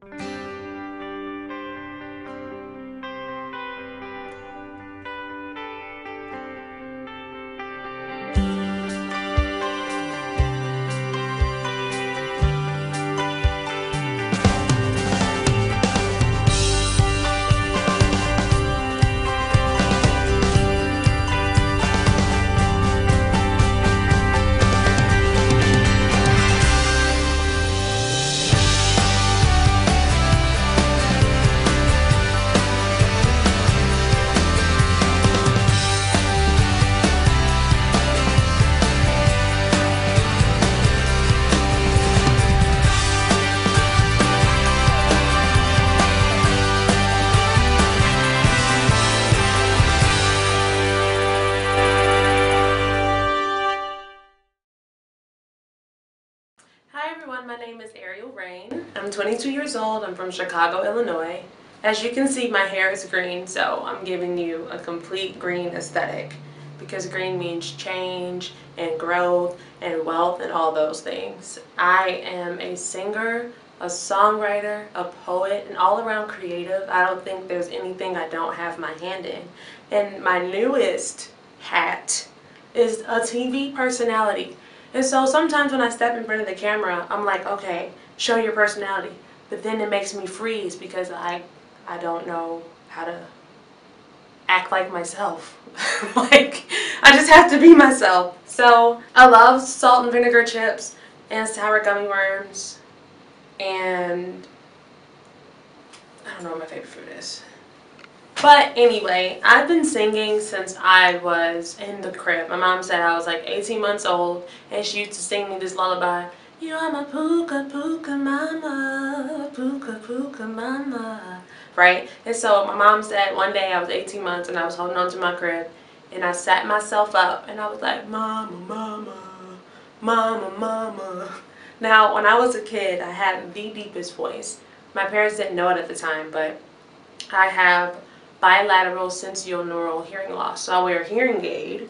Hi old. I'm from Chicago, Illinois. As you can see, my hair is green, so I'm giving you a complete green aesthetic because green means change and growth and wealth and all those things. I am a singer, a songwriter, a poet, and all around creative. I don't think there's anything I don't have my hand in. And my newest hat is a TV personality. And so sometimes when I step in front of the camera, I'm like, okay, show your personality. But then it makes me freeze because I I don't know how to act like myself. like I just have to be myself. So I love salt and vinegar chips and sour gummy worms and I don't know what my favorite food is. But anyway, I've been singing since I was in the crib. My mom said I was like 18 months old and she used to sing me this lullaby. You are my puka puka mama, puka puka mama. Right? And so my mom said one day I was 18 months and I was holding on to my crib and I sat myself up and I was like, Mama, mama, mama, mama. Now, when I was a kid, I had the deepest voice. My parents didn't know it at the time, but I have bilateral sensorineural hearing loss. So I wear a hearing aid.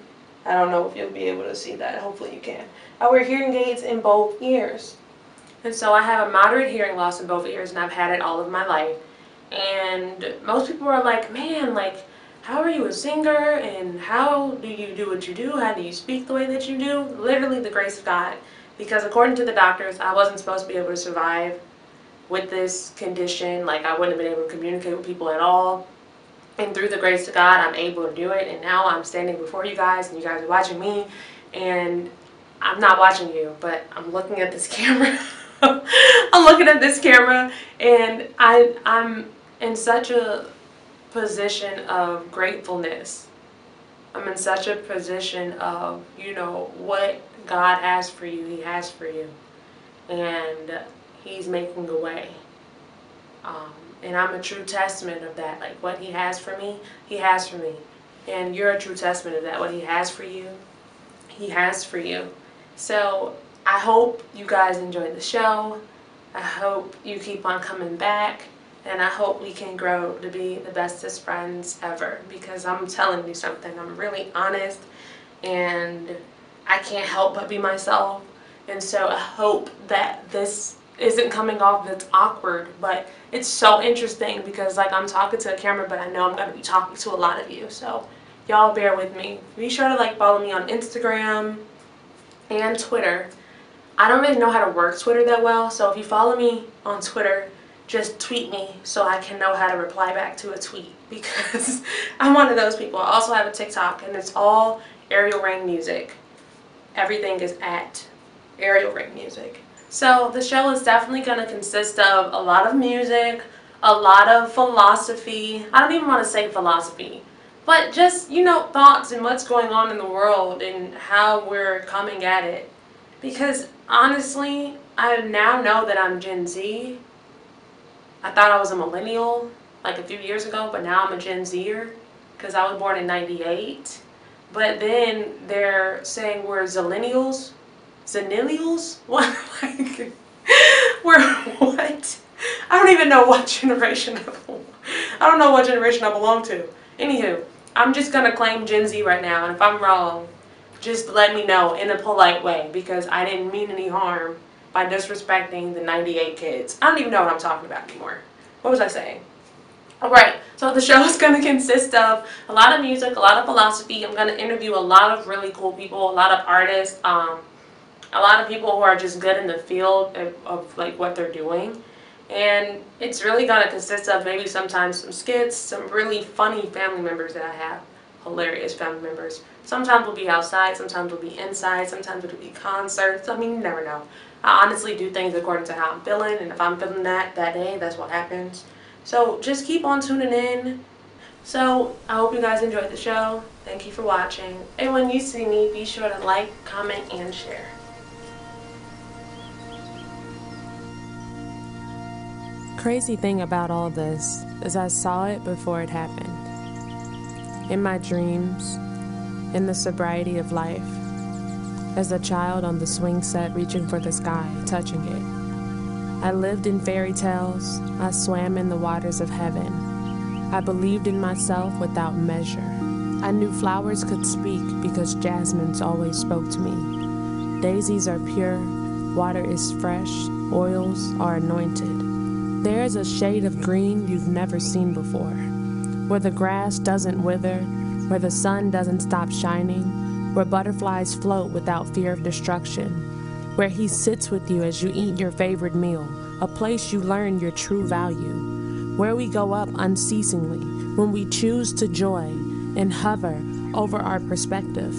I don't know if you'll be able to see that. Hopefully you can. I wear hearing aids in both ears. And so I have a moderate hearing loss in both ears and I've had it all of my life. And most people are like, man, like, how are you a singer and how do you do what you do? How do you speak the way that you do? Literally the grace of God. Because according to the doctors, I wasn't supposed to be able to survive with this condition. Like I wouldn't have been able to communicate with people at all. And through the grace of God, I'm able to do it. And now I'm standing before you guys, and you guys are watching me. And I'm not watching you, but I'm looking at this camera. I'm looking at this camera, and I I'm in such a position of gratefulness. I'm in such a position of you know what God has for you. He has for you, and He's making a way. Um, and I'm a true testament of that. Like what he has for me, he has for me. And you're a true testament of that. What he has for you, he has for you. So I hope you guys enjoyed the show. I hope you keep on coming back. And I hope we can grow to be the bestest friends ever. Because I'm telling you something, I'm really honest and I can't help but be myself. And so I hope that this isn't coming off that's awkward, but it's so interesting because like I'm talking to a camera, but I know I'm gonna be talking to a lot of you. So y'all bear with me. Be sure to like follow me on Instagram and Twitter. I don't really know how to work Twitter that well, so if you follow me on Twitter, just tweet me so I can know how to reply back to a tweet because I'm one of those people. I also have a TikTok and it's all Ariel Rain music. Everything is at Ariel Rain music. So the show is definitely going to consist of a lot of music, a lot of philosophy. I don't even want to say philosophy, but just, you know, thoughts and what's going on in the world and how we're coming at it. Because honestly, I now know that I'm Gen Z. I thought I was a millennial like a few years ago, but now I'm a Gen Zer because I was born in 98. But then they're saying we're Zillennials Zenillials? What? Like, we're what? I don't even know what generation I belong. I don't know what generation I belong to. Anywho, I'm just gonna claim Gen Z right now, and if I'm wrong, just let me know in a polite way because I didn't mean any harm by disrespecting the 98 kids. I don't even know what I'm talking about anymore. What was I saying? Alright, so the show is going to consist of a lot of music, a lot of philosophy. I'm going to interview a lot of really cool people, a lot of artists, um, a lot of people who are just good in the field of, of like what they're doing. And it's really going to consist of maybe sometimes some skits, some really funny family members that I have. Hilarious family members. Sometimes we'll be outside, sometimes we'll be inside, sometimes it'll be concerts. I mean, you never know. I honestly do things according to how I'm feeling, and if I'm feeling that that day, that's what happens. So just keep on tuning in. So I hope you guys enjoyed the show. Thank you for watching. And when you see me, be sure to like, comment, and share. Crazy thing about all this is I saw it before it happened. In my dreams, in the sobriety of life, as a child on the swing set reaching for the sky, touching it. I lived in fairy tales, I swam in the waters of heaven. I believed in myself without measure. I knew flowers could speak because jasmines always spoke to me. Daisies are pure, water is fresh, oils are anointed. There is a shade of green you've never seen before, where the grass doesn't wither, where the sun doesn't stop shining, where butterflies float without fear of destruction where He sits with you as you eat your favorite meal, a place you learn your true value, where we go up unceasingly when we choose to joy and hover over our perspective,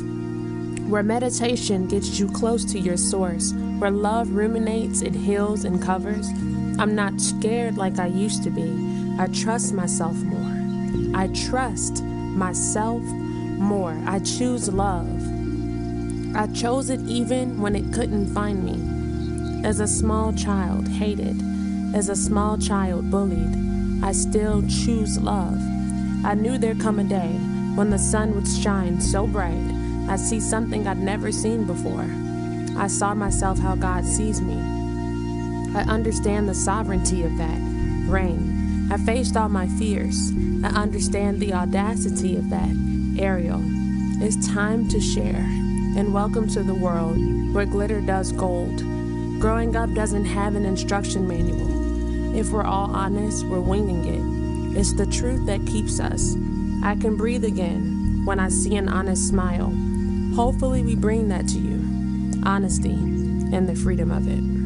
where meditation gets you close to your source, where love ruminates, it heals, and covers. I'm not scared like I used to be. I trust myself more. I trust myself more. I choose love. I chose it even when it couldn't find me. As a small child, hated. As a small child, bullied. I still choose love. I knew there'd come a day when the sun would shine so bright, I'd see something I'd never seen before. I saw myself how God sees me. I understand the sovereignty of that rain. I faced all my fears. I understand the audacity of that Ariel. It's time to share and welcome to the world where glitter does gold. Growing up doesn't have an instruction manual. If we're all honest, we're winging it. It's the truth that keeps us. I can breathe again when I see an honest smile. Hopefully, we bring that to you honesty and the freedom of it.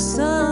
Want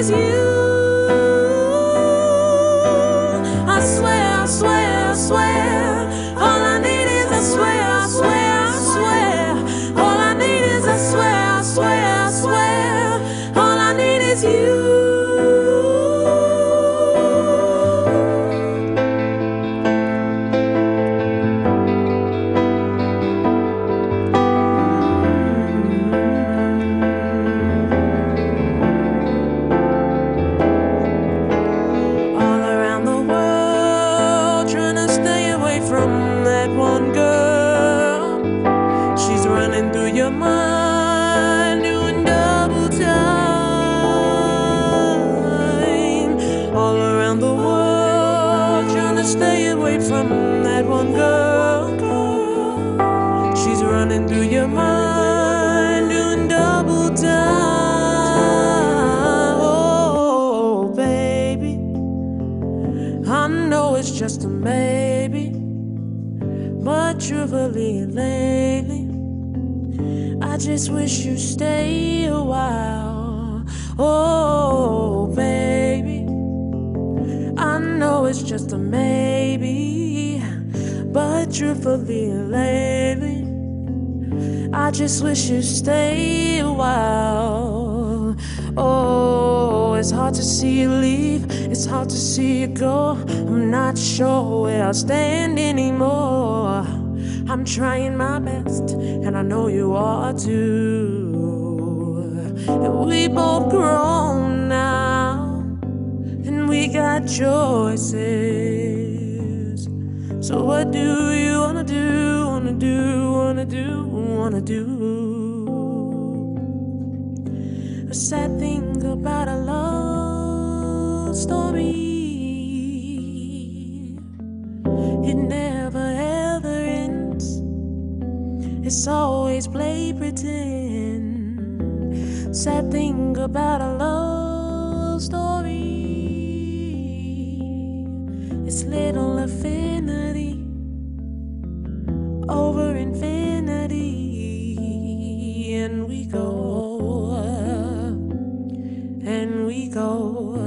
as you. just wish you stay a while. Oh, baby, I know it's just a maybe, but truthfully, lately, I just wish you stay a while. Oh, it's hard to see you leave, it's hard to see you go. I'm not sure where I stand anymore. I'm trying my best. I know you are too. And we both grown now, and we got choices. So what do you wanna do? Wanna do? Wanna do? Wanna do? A sad thing about a love story. just always play pretend. Sad thing about a love story, it's little affinity over infinity, and we go, and we go.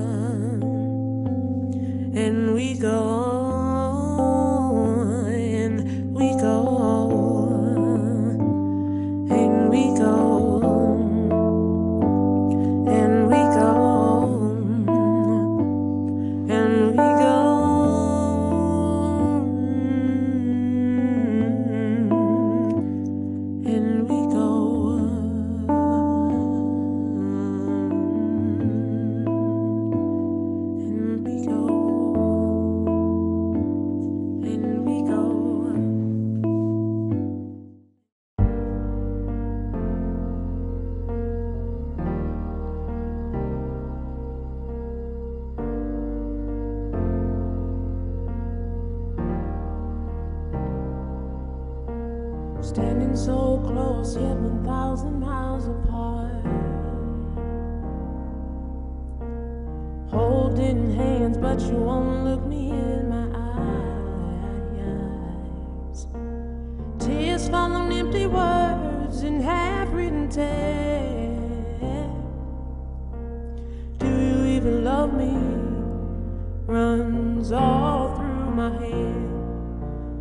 my head,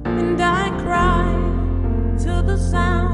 and I cry till the sound.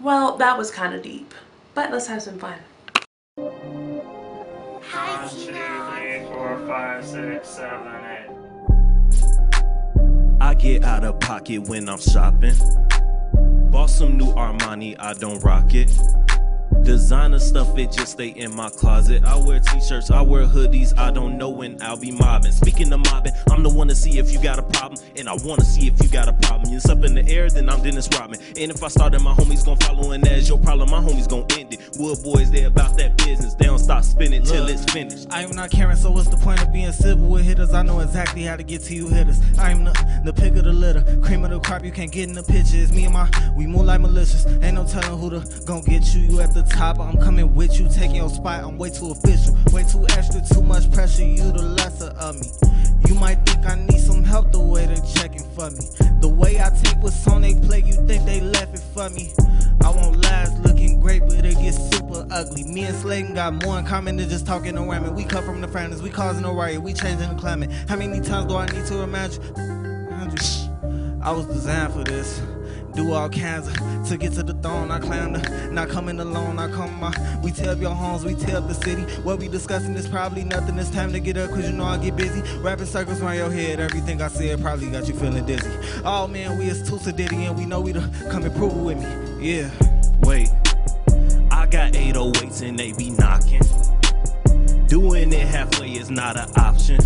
Well, that was kind of deep, but let's have some fun. One, two, three, four, five, six, seven, eight. I get out of pocket when I'm shopping. Bought some new Armani, I don't rock it. Designer stuff, it just stay in my closet. I wear t-shirts, I wear hoodies, I don't know when I'll be mobbing. Speaking of mobbing, I'm the one to see if you got a problem, and I wanna see if you got a problem. It's up in the air, then I'm Dennis Rodman. And if I start it, my homies gon' follow, and that's your problem, my homies gon' end it. Wood boys, they about that business, they don't stop spinning till it's finished. I am not caring, so what's the point of being civil with hitters? I know exactly how to get to you hitters. I am the, the pick of the litter, cream of the crop, you can't get in the picture. It's me and my, we move like malicious. Ain't no telling who the gon' get you. You at the top, I'm coming with you, taking your spot. I'm way too official, way too extra, too much pressure. You the lesser of me. You might think I need some help the way they're checking for me. The way I take what's on they plate, you think they left it for me. I won't last looking great, but it gets super ugly. Me and Slayton got more in common than just talking and ramming. We come from the families, we causing a riot, we changing the climate. How many times do I need to imagine? I was designed for this. Do all kinds of to get to the throne. I climb the not coming alone. I come my we up your homes, we up the city. What we discussing is probably nothing. It's time to get up, cause you know I get busy. Wrapping circles around your head. Everything I said probably got you feeling dizzy. Oh man, we is too sedity and we know we the come and prove it with me. Yeah. Wait, I got 808s and they be knocking. Doing it halfway is not an option.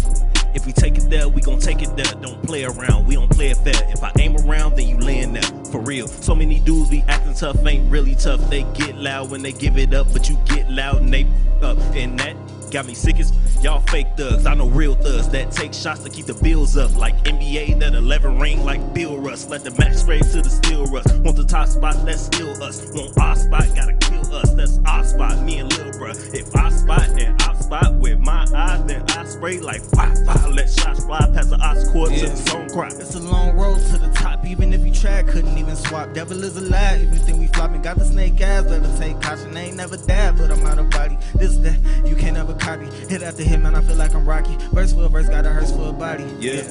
If we take it there, we gon' take it there. Don't play around, we don't play it fair. If I aim around, then you laying there. For real. So many dudes be acting tough, ain't really tough. They get loud when they give it up, but you get loud and they up. And that got me sick as y'all fake thugs. I know real thugs that take shots to keep the bills up. Like NBA that 11 ring like Bill Russ. Let the match spray to the steel rust. Want the top spot, that's still us. Want our spot, gotta kill us. That's our spot, me and Lil Bruh. If I spot, then I spot with my eyes, then I spray like fire, fire. Let shots fly past the ox court to Yeah. the song cry. It's a long road to the top, even if you try, couldn't even swap. Devil is a lie if you think we flopping. Got the snake eyes, better take caution. Ain't never died, but I'm out of body. This that you can't ever copy. Hit after hit, man, I feel like I'm Rocky. Verse for a verse, got a hearse for a body. Yeah.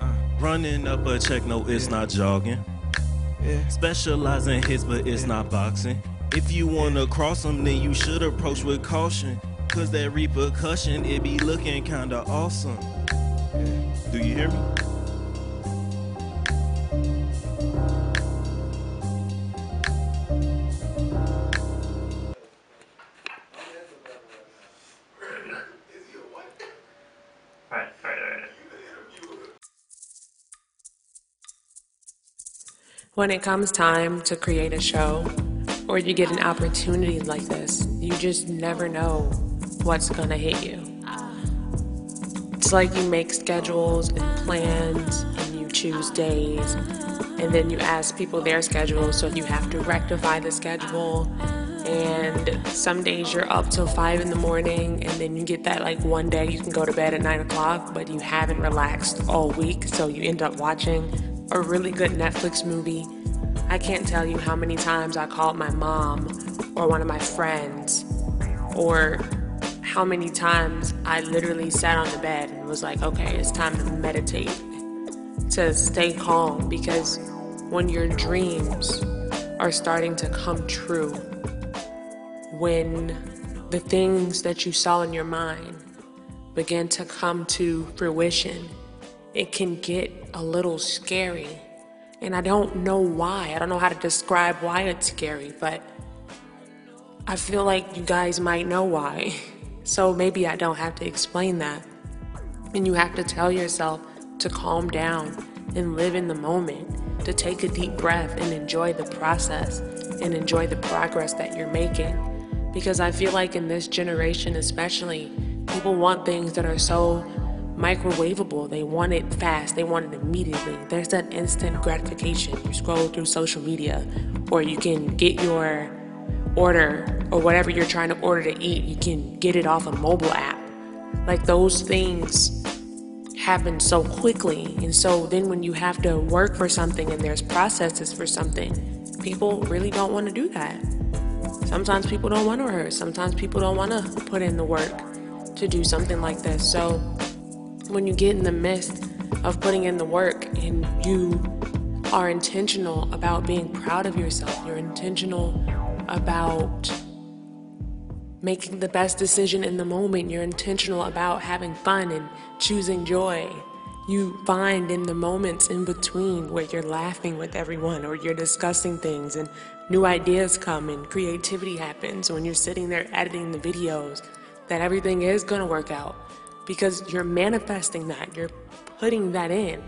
Uh. Running up a check, no, it's not jogging. yeah. Specializing hits, but it's not boxing. If you wanna cross them, then you should approach with caution. Cause that repercussion, it be looking kinda awesome. Do you hear me? When it comes time to create a show or you get an opportunity like this, you just never know what's gonna hit you. It's like you make schedules and plans and you choose days and then you ask people their schedule so you have to rectify the schedule and some days you're up till five in the morning, and then you get that like one day you can go to bed at nine o'clock, but you haven't relaxed all week, so you end up watching a really good Netflix movie. I can't tell you how many times I called my mom or one of my friends, or how many times I literally sat on the bed and was like, okay, it's time to meditate, to stay calm, because when your dreams are starting to come true, when the things that you saw in your mind begin to come to fruition, it can get a little scary. And I don't know why. I don't know how to describe why it's scary, but I feel like you guys might know why. So maybe I don't have to explain that. And you have to tell yourself to calm down and live in the moment, to take a deep breath and enjoy the process and enjoy the progress that you're making. Because I feel like in this generation, especially, people want things that are so microwavable. They want it fast, they want it immediately. There's that instant gratification. You scroll through social media, or you can get your order or whatever you're trying to order to eat, you can get it off a mobile app. Like those things happen so quickly. And so then when you have to work for something and there's processes for something, people really don't want to do that. Sometimes people don't want to rehearse. Sometimes people don't want to put in the work to do something like this. So when you get in the midst of putting in the work and you are intentional about being proud of yourself, you're intentional about making the best decision in the moment. You're intentional about having fun and choosing joy. You find in the moments in between where you're laughing with everyone or you're discussing things and new ideas come and creativity happens when you're sitting there editing the videos that everything is going to work out because you're manifesting that. You're putting that in.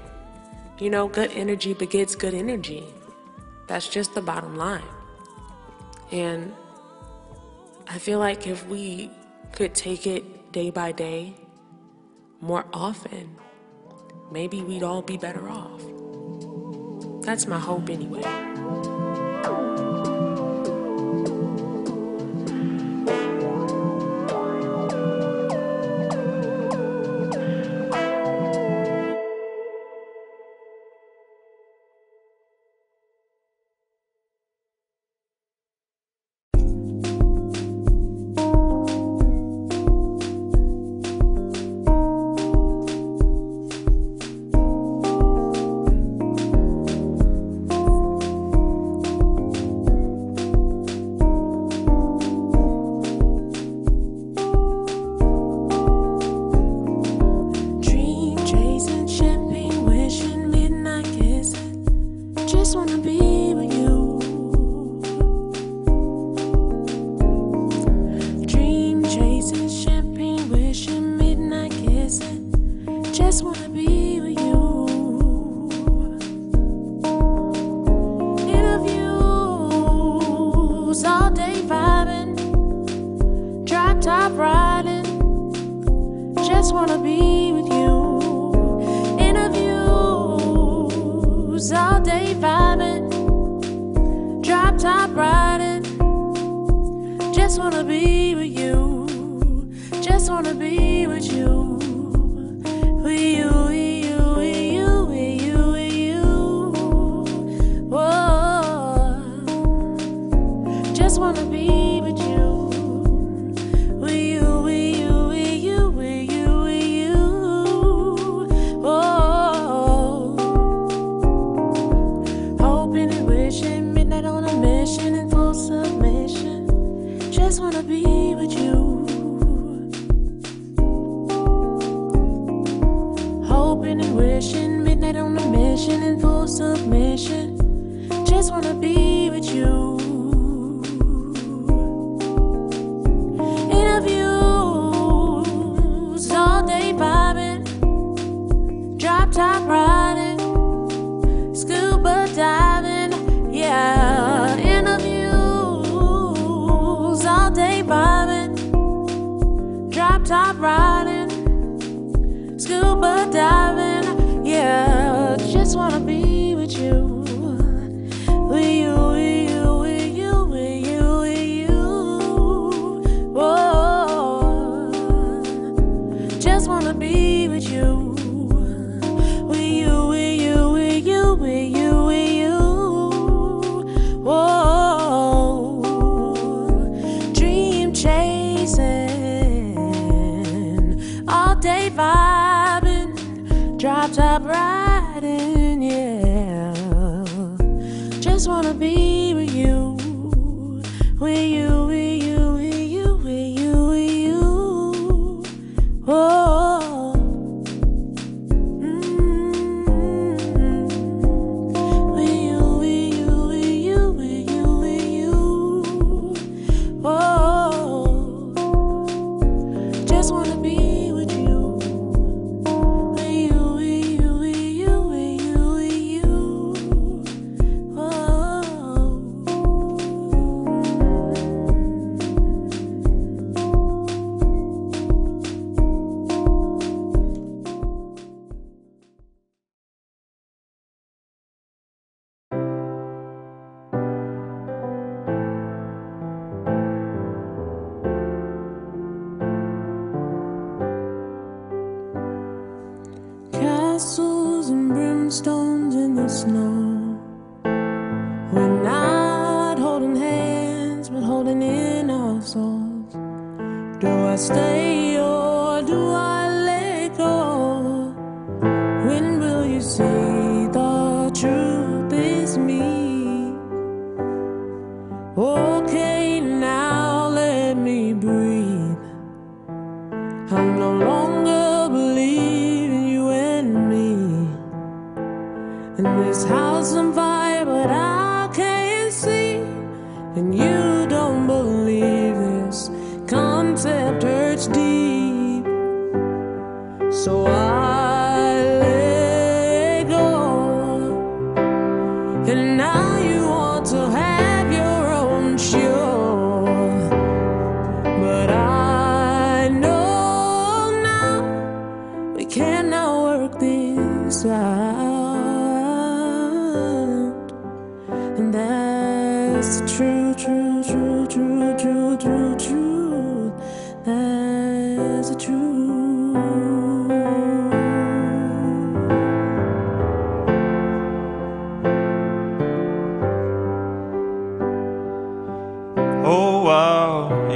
You know, good energy begets good energy. That's just the bottom line. And I feel like if we could take it day by day more often, maybe we'd all be better off. That's my hope, anyway. Just wanna be with you. stay.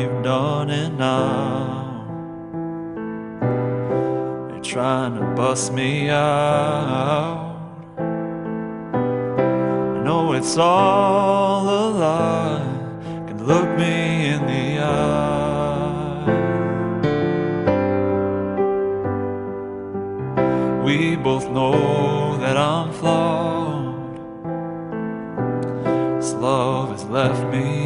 you've done it now. They're trying to bust me out. I know it's all a lie. Can look me in the eye. We both know that I'm flawed. This love has left me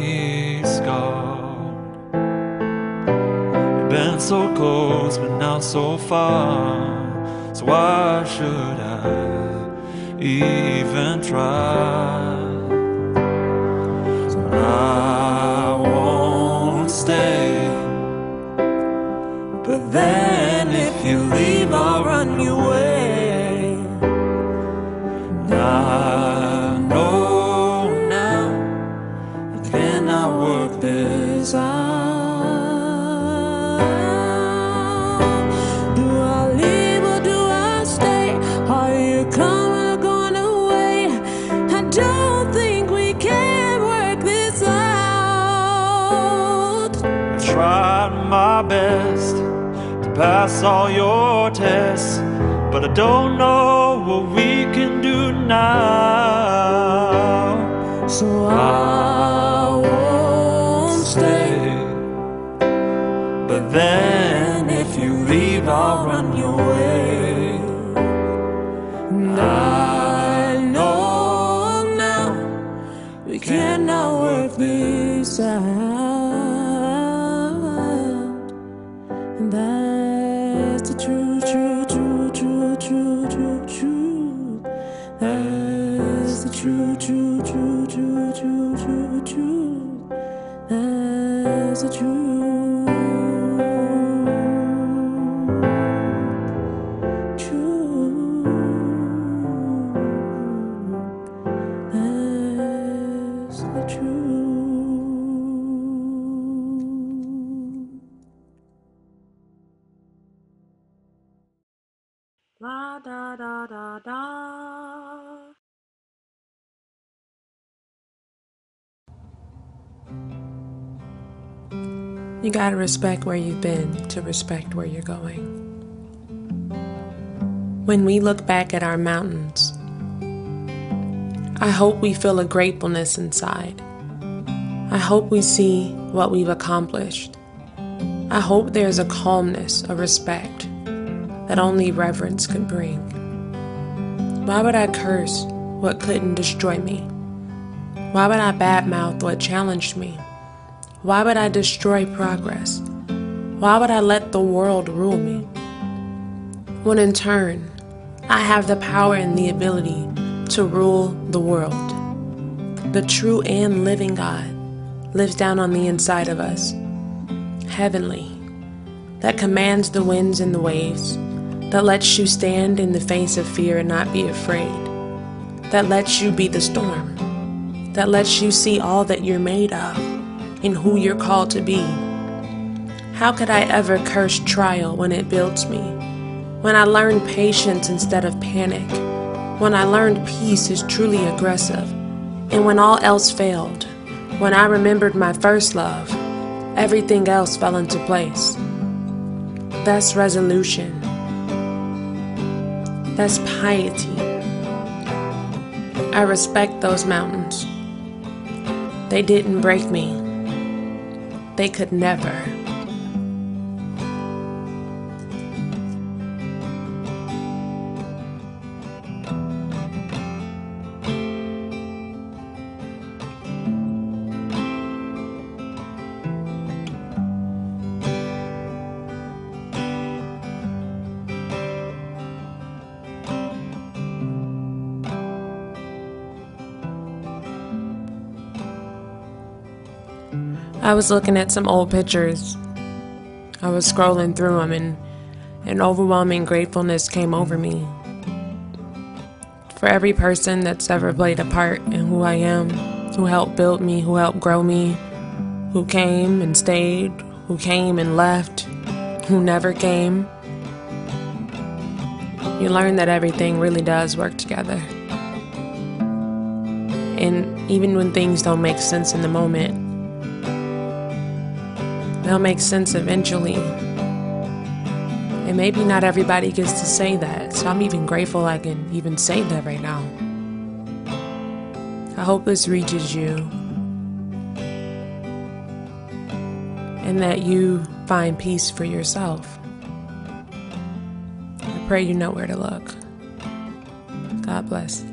so close, but now so far. So why should I even try? So I don't think we can work this out. I tried my best to pass all your tests, but I don't know what we can do now. So I won't stay, but then if you leave, I'll run your way. I cannot work this out. You gotta respect where you've been to respect where you're going. When we look back at our mountains, I hope we feel a gratefulness inside. I hope we see what we've accomplished. I hope there's a calmness, a respect that only reverence could bring. Why would I curse what couldn't destroy me? Why would I badmouth what challenged me? Why would I destroy progress? Why would I let the world rule me? When in turn, I have the power and the ability to rule the world. The true and living God lives down on the inside of us, heavenly, that commands the winds and the waves, that lets you stand in the face of fear and not be afraid, that lets you be the storm, that lets you see all that you're made of and who you're called to be. How could I ever curse trial when it builds me? When I learned patience instead of panic? When I learned peace is truly aggressive? And when all else failed? When I remembered my first love, everything else fell into place. That's resolution. That's piety. I respect those mountains. They didn't break me. They could never. Was looking at some old pictures. I was scrolling through them and an overwhelming gratefulness came over me. For every person that's ever played a part in who I am, who helped build me, who helped grow me, who came and stayed, who came and left, who never came. You learn that everything really does work together. And even when things don't make sense in the moment, they'll make sense eventually. And maybe not everybody gets to say that, so I'm even grateful I can even say that right now. I hope this reaches you and that you find peace for yourself. I pray you know where to look. God bless.